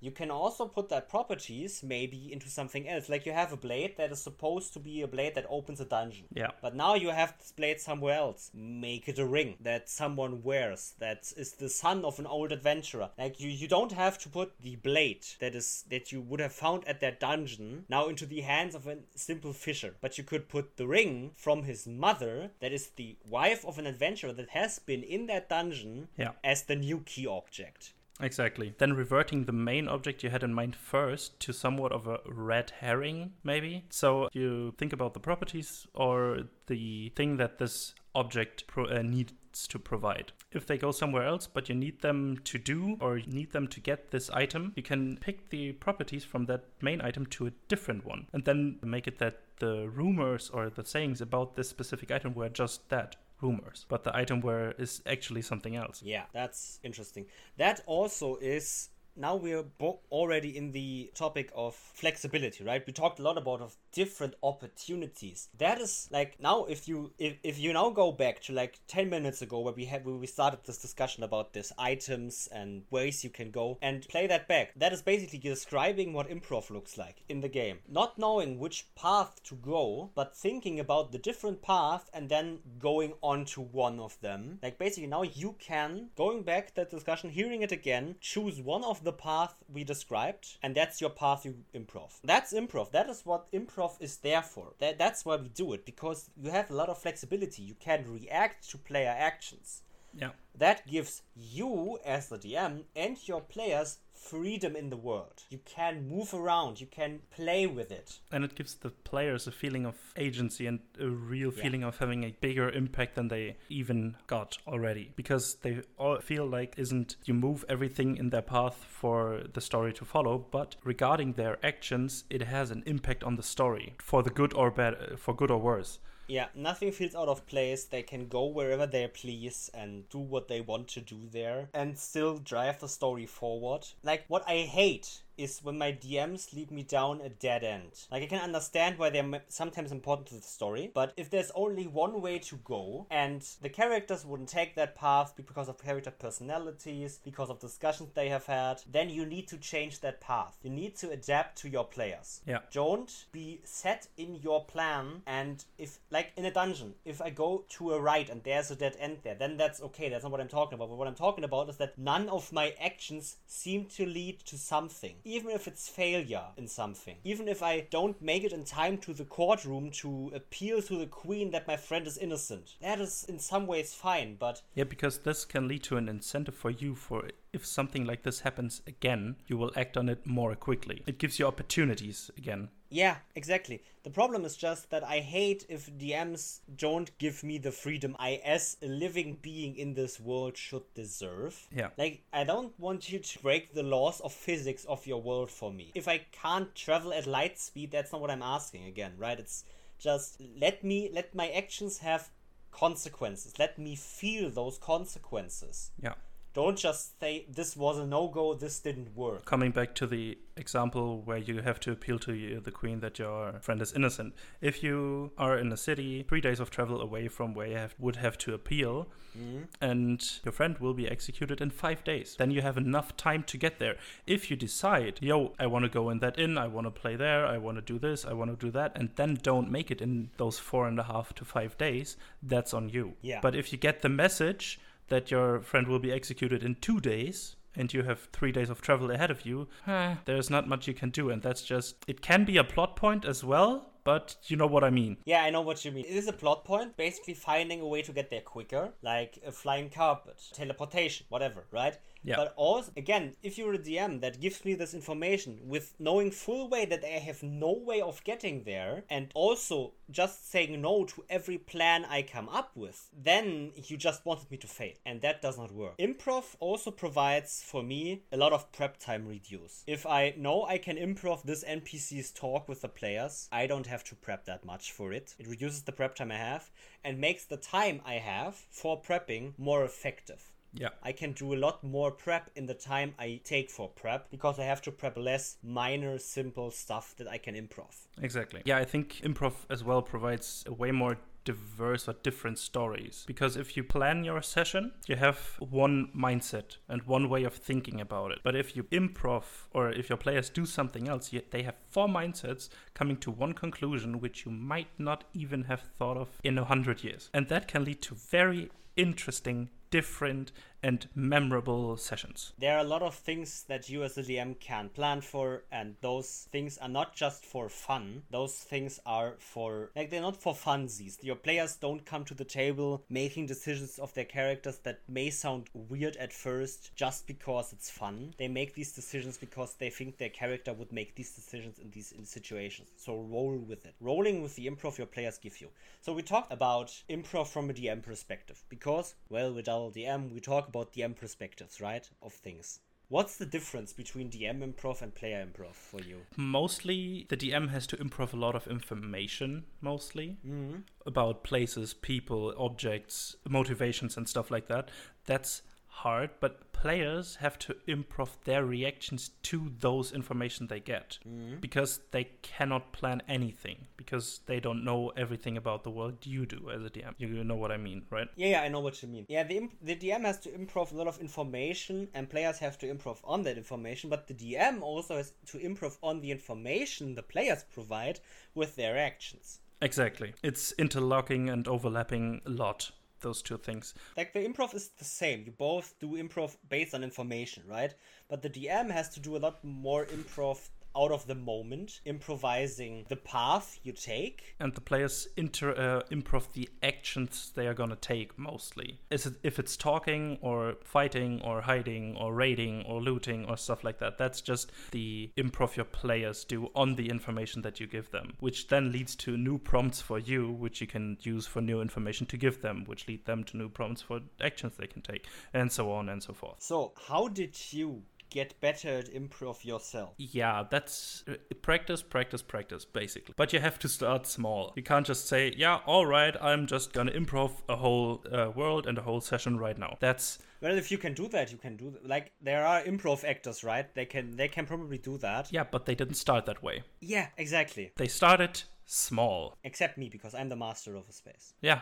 you can also put that properties maybe into something else. Like you have a blade that is supposed to be a blade that opens a dungeon. Yeah. But now you have this blade somewhere else. Make it a ring that someone wears. That is the son of an old adventurer. Like you, you don't have to put the blade that is that you would have found at that dungeon now into the hands of a simple fisher. But you could put the ring from his mother, that is the wife of an adventurer that has been in that dungeon, Yeah. as the new key object. Exactly. Then reverting the main object you had in mind first to somewhat of a red herring, maybe. So you think about the properties or the thing that this object pro- uh, needs to provide. If they go somewhere else, but you need them to do or you need them to get this item, you can pick the properties from that main item to a different one and then make it that the rumors or the sayings about this specific item were just that rumors, but the item were is actually something else. Yeah, that's interesting. That also is now we're bo- already in the topic of flexibility, right? We talked a lot about of different opportunities. That is like now if you if, if you now go back to like 10 minutes ago where we had where we started this discussion about this items and ways you can go and play that back. That is basically describing what improv looks like in the game. Not knowing which path to go, but thinking about the different path and then going on to one of them. Like basically now you can going back that discussion, hearing it again, choose one of the path we described, and that's your path you improv. That's improv. That is what improv is there for. That that's why we do it because you have a lot of flexibility. You can react to player actions. Yeah. That gives you, as the DM, and your players freedom in the world. You can move around, you can play with it. and it gives the players a feeling of agency and a real Yeah. feeling of having a bigger impact than they even got already because they all feel like isn't you move everything in their path for the story to follow but regarding their actions it has an impact on the story for the good or bad for good or worse Yeah, nothing feels out of place. They can go wherever they please and do what they want to do there and still drive the story forward. Like, what I hate is when my DMs lead me down a dead end. Like I can understand why they're sometimes important to the story, but if there's only one way to go and the characters wouldn't take that path because of character personalities, because of discussions they have had, then you need to change that path. You need to adapt to your players. Yeah. Don't be set in your plan and if like in a dungeon, if I go to a right and there's a dead end there, then that's okay. That's not what I'm talking about. But what I'm talking about is that none of my actions seem to lead to something. Even if it's failure in something. Even if I don't make it in time to the courtroom to appeal to the queen that my friend is innocent. That is in some ways fine, but Yeah, because this can lead to an incentive for you for if something like this happens again, you will act on it more quickly. It gives you opportunities again. Yeah, exactly. The problem is just that I hate if DMs don't give me the freedom I, as a living being in this world, should deserve. Yeah. Like, I don't want you to break the laws of physics of your world for me. If I can't travel at light speed, that's not what I'm asking again, right? It's just let me, let my actions have consequences. Let me feel those consequences. Yeah. Don't just say this was a no go, this didn't work. Coming back to the example where you have to appeal to the queen that your friend is innocent. If you are in a city three days of travel away from where you have, would have to appeal, mm-hmm. and your friend will be executed in five days, then you have enough time to get there. If you decide, yo, I want to go in that inn, I want to play there, I want to do this, I want to do that, and then don't make it in those four and a half to five days, that's on you. Yeah. But if you get the message that your friend will be executed in two days and you have three days of travel ahead of you, eh, there's not much you can do. And that's just, it can be a plot point as well, but you know what I mean. Yeah, I know what you mean. It is a plot point, basically finding a way to get there quicker, like a flying carpet, teleportation, whatever, right? Yeah. But also, again, if you're a DM that gives me this information with knowing full way that I have no way of getting there, and also just saying no to every plan I come up with, then you just wanted me to fail. And that does not work. Improv also provides for me a lot of prep time reduce. If I know I can improv this NPC's talk with the players, I don't have to prep that much for it. It reduces the prep time I have and makes the time I have for prepping more effective. Yeah. I can do a lot more prep in the time I take for prep because I have to prep less minor, simple stuff that I can improv. Exactly. Yeah, I think improv as well provides a way more diverse or different stories because if you plan your session you have one mindset and one way of thinking about it but if you improv or if your players do something else you, they have four mindsets coming to one conclusion which you might not even have thought of in a hundred years and that can lead to very interesting different and memorable sessions. There are a lot of things that you as a DM can plan for, and those things are not just for fun. Those things are for, like, they're not for funsies. Your players don't come to the table making decisions of their characters that may sound weird at first just because it's fun. They make these decisions because they think their character would make these decisions in these in situations. So roll with it. Rolling with the improv your players give you. So we talked about improv from a DM perspective because, well, with our DM, we talk about DM perspectives, right? Of things. What's the difference between DM improv and player improv for you? Mostly, the DM has to improv a lot of information, mostly mm-hmm. about places, people, objects, motivations, and stuff like that. That's hard, but players have to improv their reactions to those information they get mm-hmm. because they cannot plan anything because they don't know everything about the world you do as a DM. You know what I mean, right? Yeah, yeah, I know what you mean. Yeah, the, imp- the DM has to improv a lot of information, and players have to improv on that information, but the DM also has to improv on the information the players provide with their actions. Exactly. It's interlocking and overlapping a lot, those two things. Like the improv is the same. You both do improv based on information, right? But the DM has to do a lot more improv out of the moment, improvising the path you take. and the players inter uh, improv the actions they are gonna take mostly. Is it if it's talking or fighting or hiding or raiding or looting or stuff like that? That's just the improv your players do on the information that you give them, which then leads to new prompts for you, which you can use for new information to give them, which lead them to new prompts for actions they can take, and so on and so forth. So, how did you get better at improv yourself. Yeah, that's uh, practice, practice, practice, basically. But you have to start small. You can't just say, yeah, all right, I'm just gonna improv a whole uh, world and a whole session right now. That's Well, if you can do that, you can do th- like there are improv actors, right? They can they can probably do that. yeah, but they didn't start that way. Yeah, exactly. They started small. Except me because I'm the master of a space. Yeah.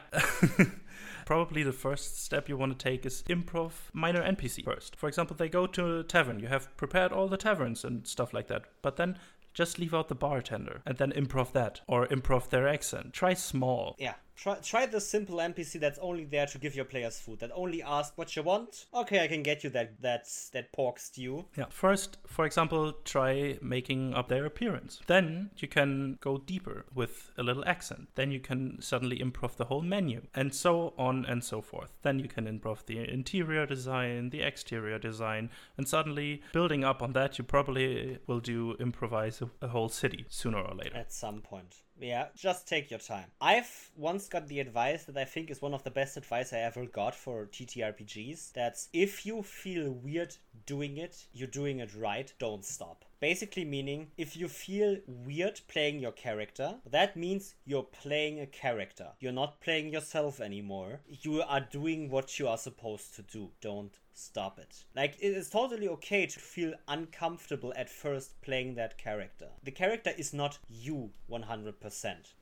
Probably the first step you want to take is improv minor NPC first. For example, they go to a tavern. You have prepared all the taverns and stuff like that. But then just leave out the bartender and then improv that or improv their accent. Try small. Yeah. Try try the simple NPC that's only there to give your players food. That only asks what you want. Okay, I can get you that that's that pork stew. Yeah. First, for example, try making up their appearance. Then you can go deeper with a little accent. Then you can suddenly improv the whole menu, and so on and so forth. Then you can improv the interior design, the exterior design, and suddenly building up on that, you probably will do improvise a, a whole city sooner or later. At some point. Yeah, just take your time. I've once got the advice that I think is one of the best advice I ever got for TTRPGs. That's if you feel weird doing it, you're doing it right, don't stop. Basically, meaning if you feel weird playing your character, that means you're playing a character. You're not playing yourself anymore. You are doing what you are supposed to do. Don't stop it. Like, it is totally okay to feel uncomfortable at first playing that character. The character is not you 100%.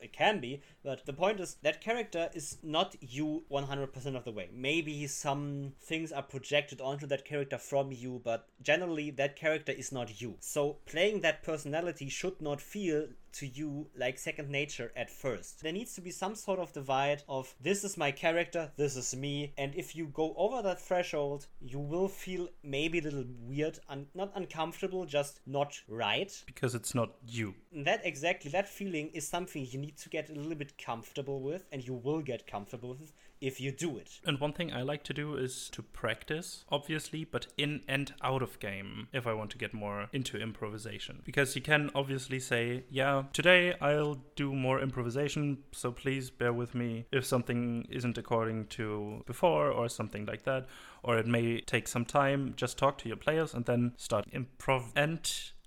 It can be, but the point is that character is not you 100% of the way. Maybe some things are projected onto that character from you, but generally that character is not you. So playing that personality should not feel to you like second nature at first. There needs to be some sort of divide of this is my character, this is me, and if you go over that threshold, you will feel maybe a little weird, un- not uncomfortable, just not right. Because it's not you. That exactly, that feeling is something you need to get a little bit comfortable with, and you will get comfortable with if you do it. And one thing I like to do is to practice, obviously, but in and out of game if I want to get more into improvisation. Because you can obviously say, yeah, today I'll do more improvisation, so please bear with me if something isn't according to before or something like that. Or it may take some time, just talk to your players and then start improv. And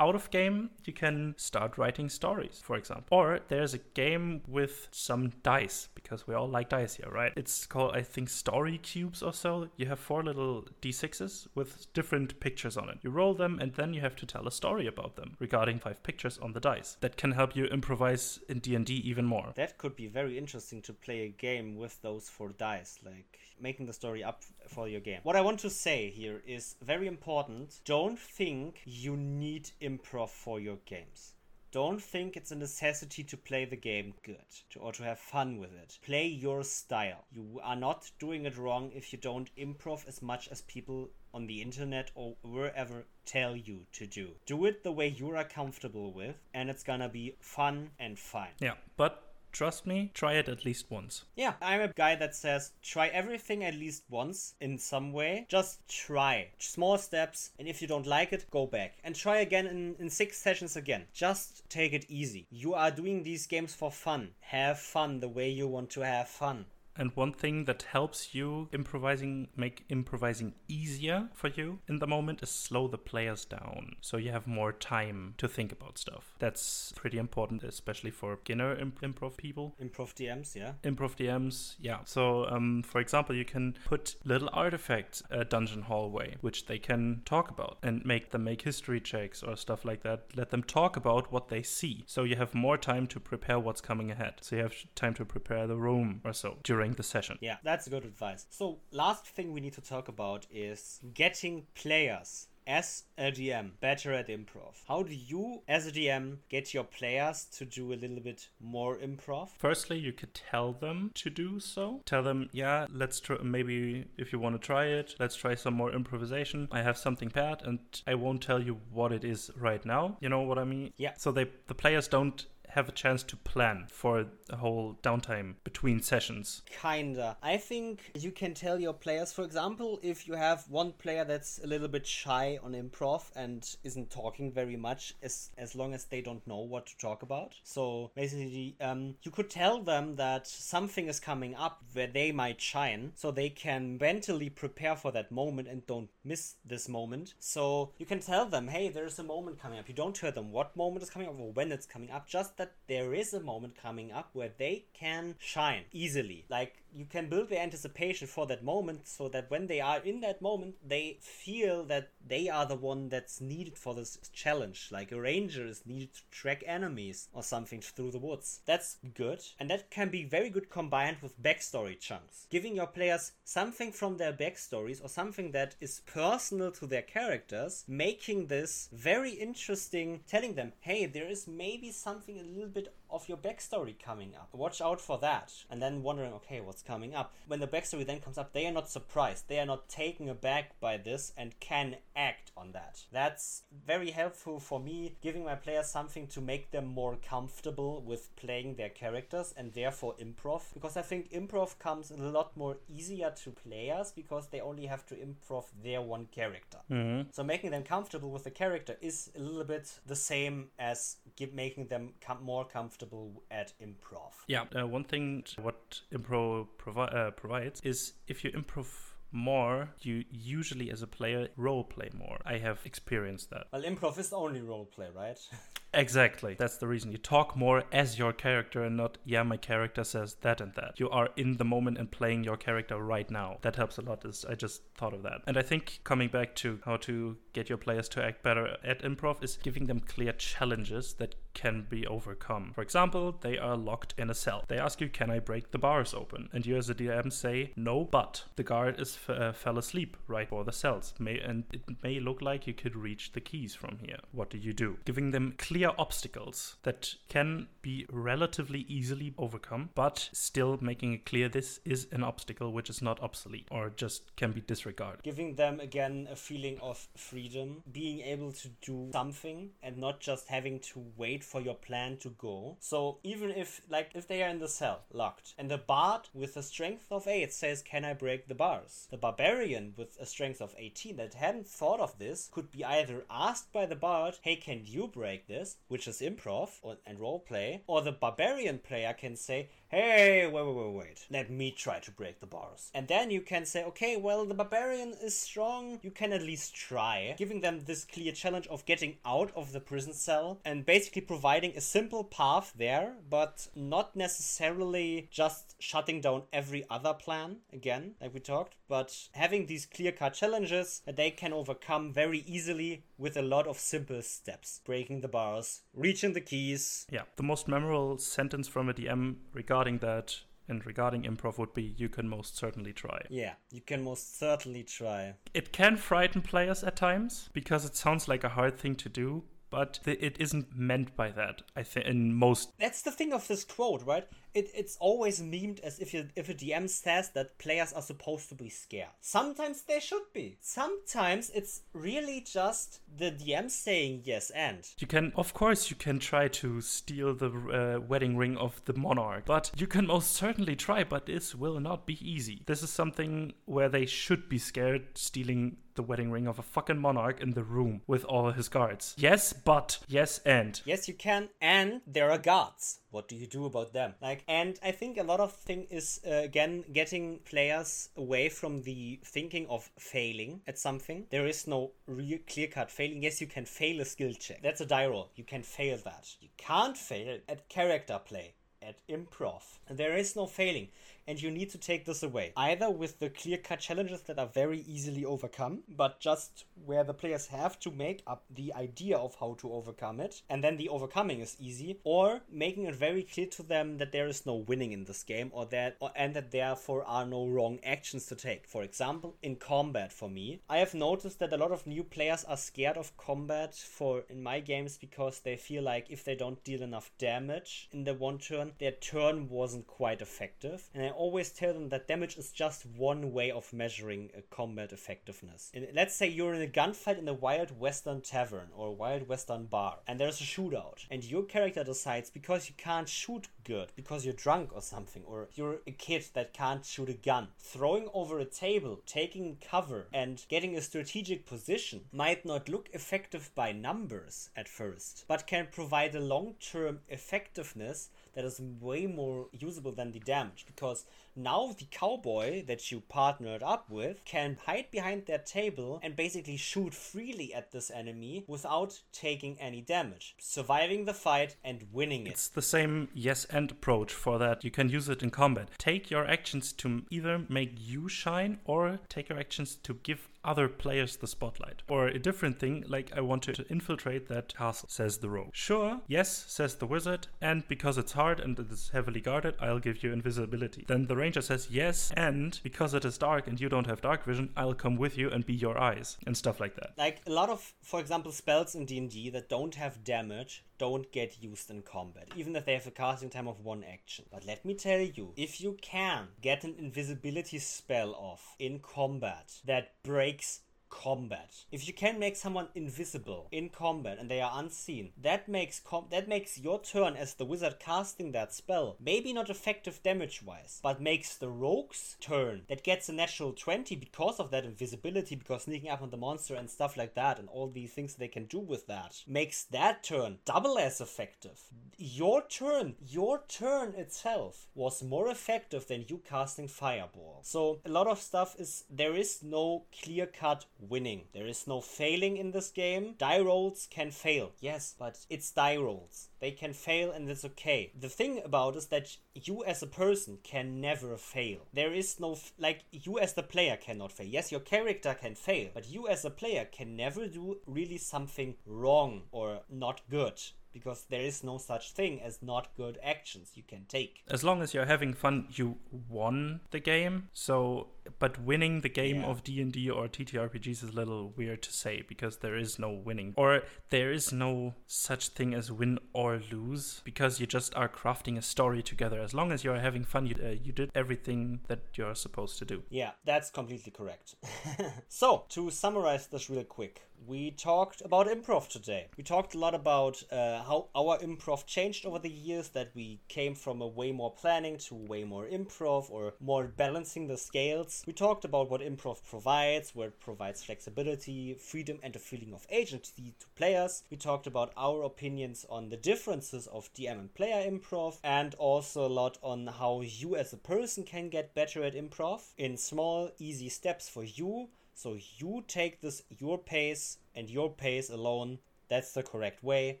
out of game, you can start writing stories, for example. Or there's a game with some dice, because we all like dice here, right? It's called, I think, Story Cubes or so. You have four little d6s with different pictures on it. You roll them, and then you have to tell a story about them regarding five pictures on the dice. That can help you improvise in D&D even more. That could be very interesting to play a game with those four dice, like making the story up for your game. What I want to say here is very important. Don't think you need improv for your games. Don't think it's a necessity to play the game good to, or to have fun with it. Play your style. You are not doing it wrong if you don't improv as much as people on the internet or wherever tell you to do. Do it the way you are comfortable with, and it's gonna be fun and fine. Yeah, but trust me, try it at least once. Yeah, I'm a guy that says try everything at least once in some way. Just try. Small steps, and if you don't like it, go back. And try again in, in six sessions again. Just take it easy. You are doing these games for fun. Have fun the way you want to have fun. And one thing that helps you improvising, make improvising easier for you in the moment is slow the players down. So you have more time to think about stuff. That's pretty important, especially for beginner imp- improv people. Improv DMs, yeah. Improv DMs, yeah. So, um, for example, you can put little artifacts a dungeon hallway, which they can talk about and make them make history checks or stuff like that. Let them talk about what they see. So you have more time to prepare what's coming ahead. So you have time to prepare the room or so during the session. Yeah, that's good advice. So, last thing we need to talk about is getting players as a DM better at improv. How do you, as a DM, get your players to do a little bit more improv? Firstly, you could tell them to do so. Tell them, yeah, let's try. Maybe if you want to try it, let's try some more improvisation. I have something bad, and I won't tell you what it is right now. You know what I mean? Yeah. So they, the players don't have a chance to plan for the whole downtime between sessions. Kinda. I think you can tell your players, for example, if you have one player that's a little bit shy on improv and isn't talking very much, as as long as they don't know what to talk about. So basically, um, you could tell them that something is coming up where they might shine, so they can mentally prepare for that moment and don't miss this moment. So you can tell them, hey, there's a moment coming up. You don't tell them what moment is coming up or when it's coming up, just that there is a moment coming up where they can shine easily. Like you can build the anticipation for that moment so that when they are in that moment, they feel that they are the one that's needed for this challenge. Like a ranger is needed to track enemies or something through the woods. That's good. And that can be very good combined with backstory chunks. Giving your players something from their backstories or something that is personal to their characters, making this very interesting, telling them, hey, there is maybe something little bit of your backstory coming up. Watch out for that. And then wondering, okay, what's coming up? When the backstory then comes up, they are not surprised. They are not taken aback by this and can act on that. That's very helpful for me, giving my players something to make them more comfortable with playing their characters and therefore improv. Because I think improv comes a lot more easier to players because they only have to improv their one character. Mm-hmm. So making them comfortable with the character is a little bit the same as give, making them com- more comfortable at improv. Yeah, uh, one thing what improv provi- uh, provides is if you improv more, you usually as a player role play more. I have experienced that. Well, improv is only role play, right? Exactly. That's the reason. You talk more as your character and not, yeah, my character says that and that. You are in the moment and playing your character right now. That helps a lot. Is I just thought of that. And I think coming back to how to get your players to act better at improv is giving them clear challenges that can be overcome. For example, they are locked in a cell. They ask you, "Can I break the bars open?" And you as a DM say, "No, but the guard is f- uh, fell asleep right for the cells. May and it may look like you could reach the keys from here. What do you do?" Giving them clear obstacles that can be relatively easily overcome, but still making it clear this is an obstacle which is not obsolete or just can be disregarded. Giving them again a feeling of freedom, being able to do something and not just having to wait for your plan to go. So even if like if they are in the cell locked and the bard with a strength of 8 says can I break the bars? The barbarian with a strength of 18 that hadn't thought of this could be either asked by the bard, "Hey, can you break this?" which is improv or, and role play, or the barbarian player can say, hey, wait, wait, wait, wait, let me try to break the bars. And then you can say, okay, well, the barbarian is strong, you can at least try, giving them this clear challenge of getting out of the prison cell and basically providing a simple path there, but not necessarily just shutting down every other plan, again, like we talked, but having these clear cut challenges that they can overcome very easily with a lot of simple steps. Breaking the bars, reaching the keys. Yeah, the most memorable sentence from a DM regarding that and regarding improv would be you can most certainly try. Yeah, you can most certainly try. It can frighten players at times because it sounds like a hard thing to do, but th- it isn't meant by that. I think in most That's the thing of this quote, right? It, it's always memed as if you, if a DM says that players are supposed to be scared. Sometimes they should be. Sometimes it's really just the DM saying yes and. you can of course you can try to steal the uh, wedding ring of the monarch, but you can most certainly try, but this will not be easy. This is something where they should be scared stealing the wedding ring of a fucking monarch in the room with all his guards. Yes, but yes and Yes, you can, and there are guards. What do you do about them? Like, and I think a lot of thing is uh, again getting players away from the thinking of failing at something. There is no real clear cut failing. Yes, you can fail a skill check. That's a die roll. You can fail that. You can't fail at character play. At improv. And there is no failing. And you need to take this away. Either with the clear cut challenges that are very easily overcome, but just where the players have to make up the idea of how to overcome it, and then the overcoming is easy, or making it very clear to them that there is no winning in this game, or that, or, and that therefore are no wrong actions to take. For example, in combat for me, I have noticed that a lot of new players are scared of combat for in my games because they feel like if they don't deal enough damage in the one turn, their turn wasn't quite effective. And I always tell them that damage is just one way of measuring a combat effectiveness. Let's say you're in a gunfight in a wild western tavern or a wild western bar, and there's a shootout, and your character decides because you can't shoot good, because you're drunk or something, or you're a kid that can't shoot a gun, throwing over a table, taking cover, and getting a strategic position might not look effective by numbers at first, but can provide a long term effectiveness that is way more usable than the damage because now the cowboy that you partnered up with can hide behind their table and basically shoot freely at this enemy without taking any damage, surviving the fight and winning it. It's the same yes and approach for that. You can use it in combat. Take your actions to either make you shine or take your actions to give other players the spotlight. Or a different thing, like I want to infiltrate that castle, says the rogue. Sure, yes, says the wizard, and because it's hard and it is heavily guarded, I'll give you invisibility. Then the ranger says yes, and because it is dark and you don't have dark vision, I'll come with you and be your eyes, and stuff like that. Like a lot of, for example, spells in D&D that don't have damage don't get used in combat, even if they have a casting time of one action. But let me tell you, if you can get an invisibility spell off in combat that breaks combat. If you can make someone invisible in combat and they are unseen, that makes com- that makes your turn as the wizard casting that spell maybe not effective damage wise, but makes the rogue's turn that gets a natural 20 because of that invisibility, because sneaking up on the monster and stuff like that, and all these things they can do with that, makes that turn double as effective. Your turn, your turn itself was more effective than you casting fireball. So a lot of stuff is there is no clear cut winning. There is no failing in this game. Die rolls can fail, yes, but it's die rolls. They can fail and it's okay. The thing about is that you as a person can never fail. There is no, f- like, you as the player cannot fail. Yes, your character can fail, but you as a player can never do really something wrong or not good because there is no such thing as not good actions you can take. As long as you're having fun, you won the game. So, but winning the game Yeah. of D&D or TTRPGs is a little weird to say because there is no winning or there is no such thing as win or lose because you just are crafting a story together. As long as you're having fun, you, uh, you did everything that you're supposed to do. Yeah, that's completely correct. so, to summarize this real quick, we talked about improv today. We talked a lot about uh, how our improv changed over the years, that we came from a way more planning to way more improv or more balancing the scales. We talked about what improv provides, where it provides flexibility, freedom, and a feeling of agency to players. We talked about our opinions on the differences of DM and player improv, and also a lot on how you as a person can get better at improv in small, easy steps for you. So you take this your pace and your pace alone. That's the correct way.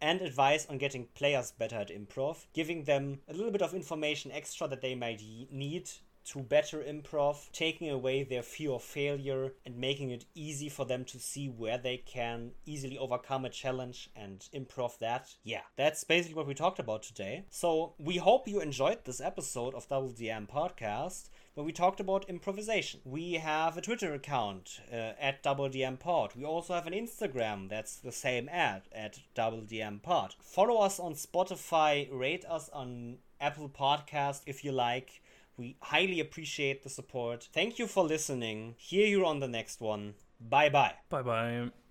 And advice on getting players better at improv, giving them a little bit of information extra that they might need to better improv, taking away their fear of failure and making it easy for them to see where they can easily overcome a challenge and improv that. Yeah, that's basically what we talked about today. So we hope you enjoyed this episode of Double DM Podcast where we talked about improvisation. We have a Twitter account uh, at Double DM Pod. We also have an Instagram that's the same at at Double DM Pod. Follow us on Spotify, rate us on Apple Podcast if you like. We highly appreciate the support. Thank you for listening. Hear you on the next one. Bye bye. Bye bye.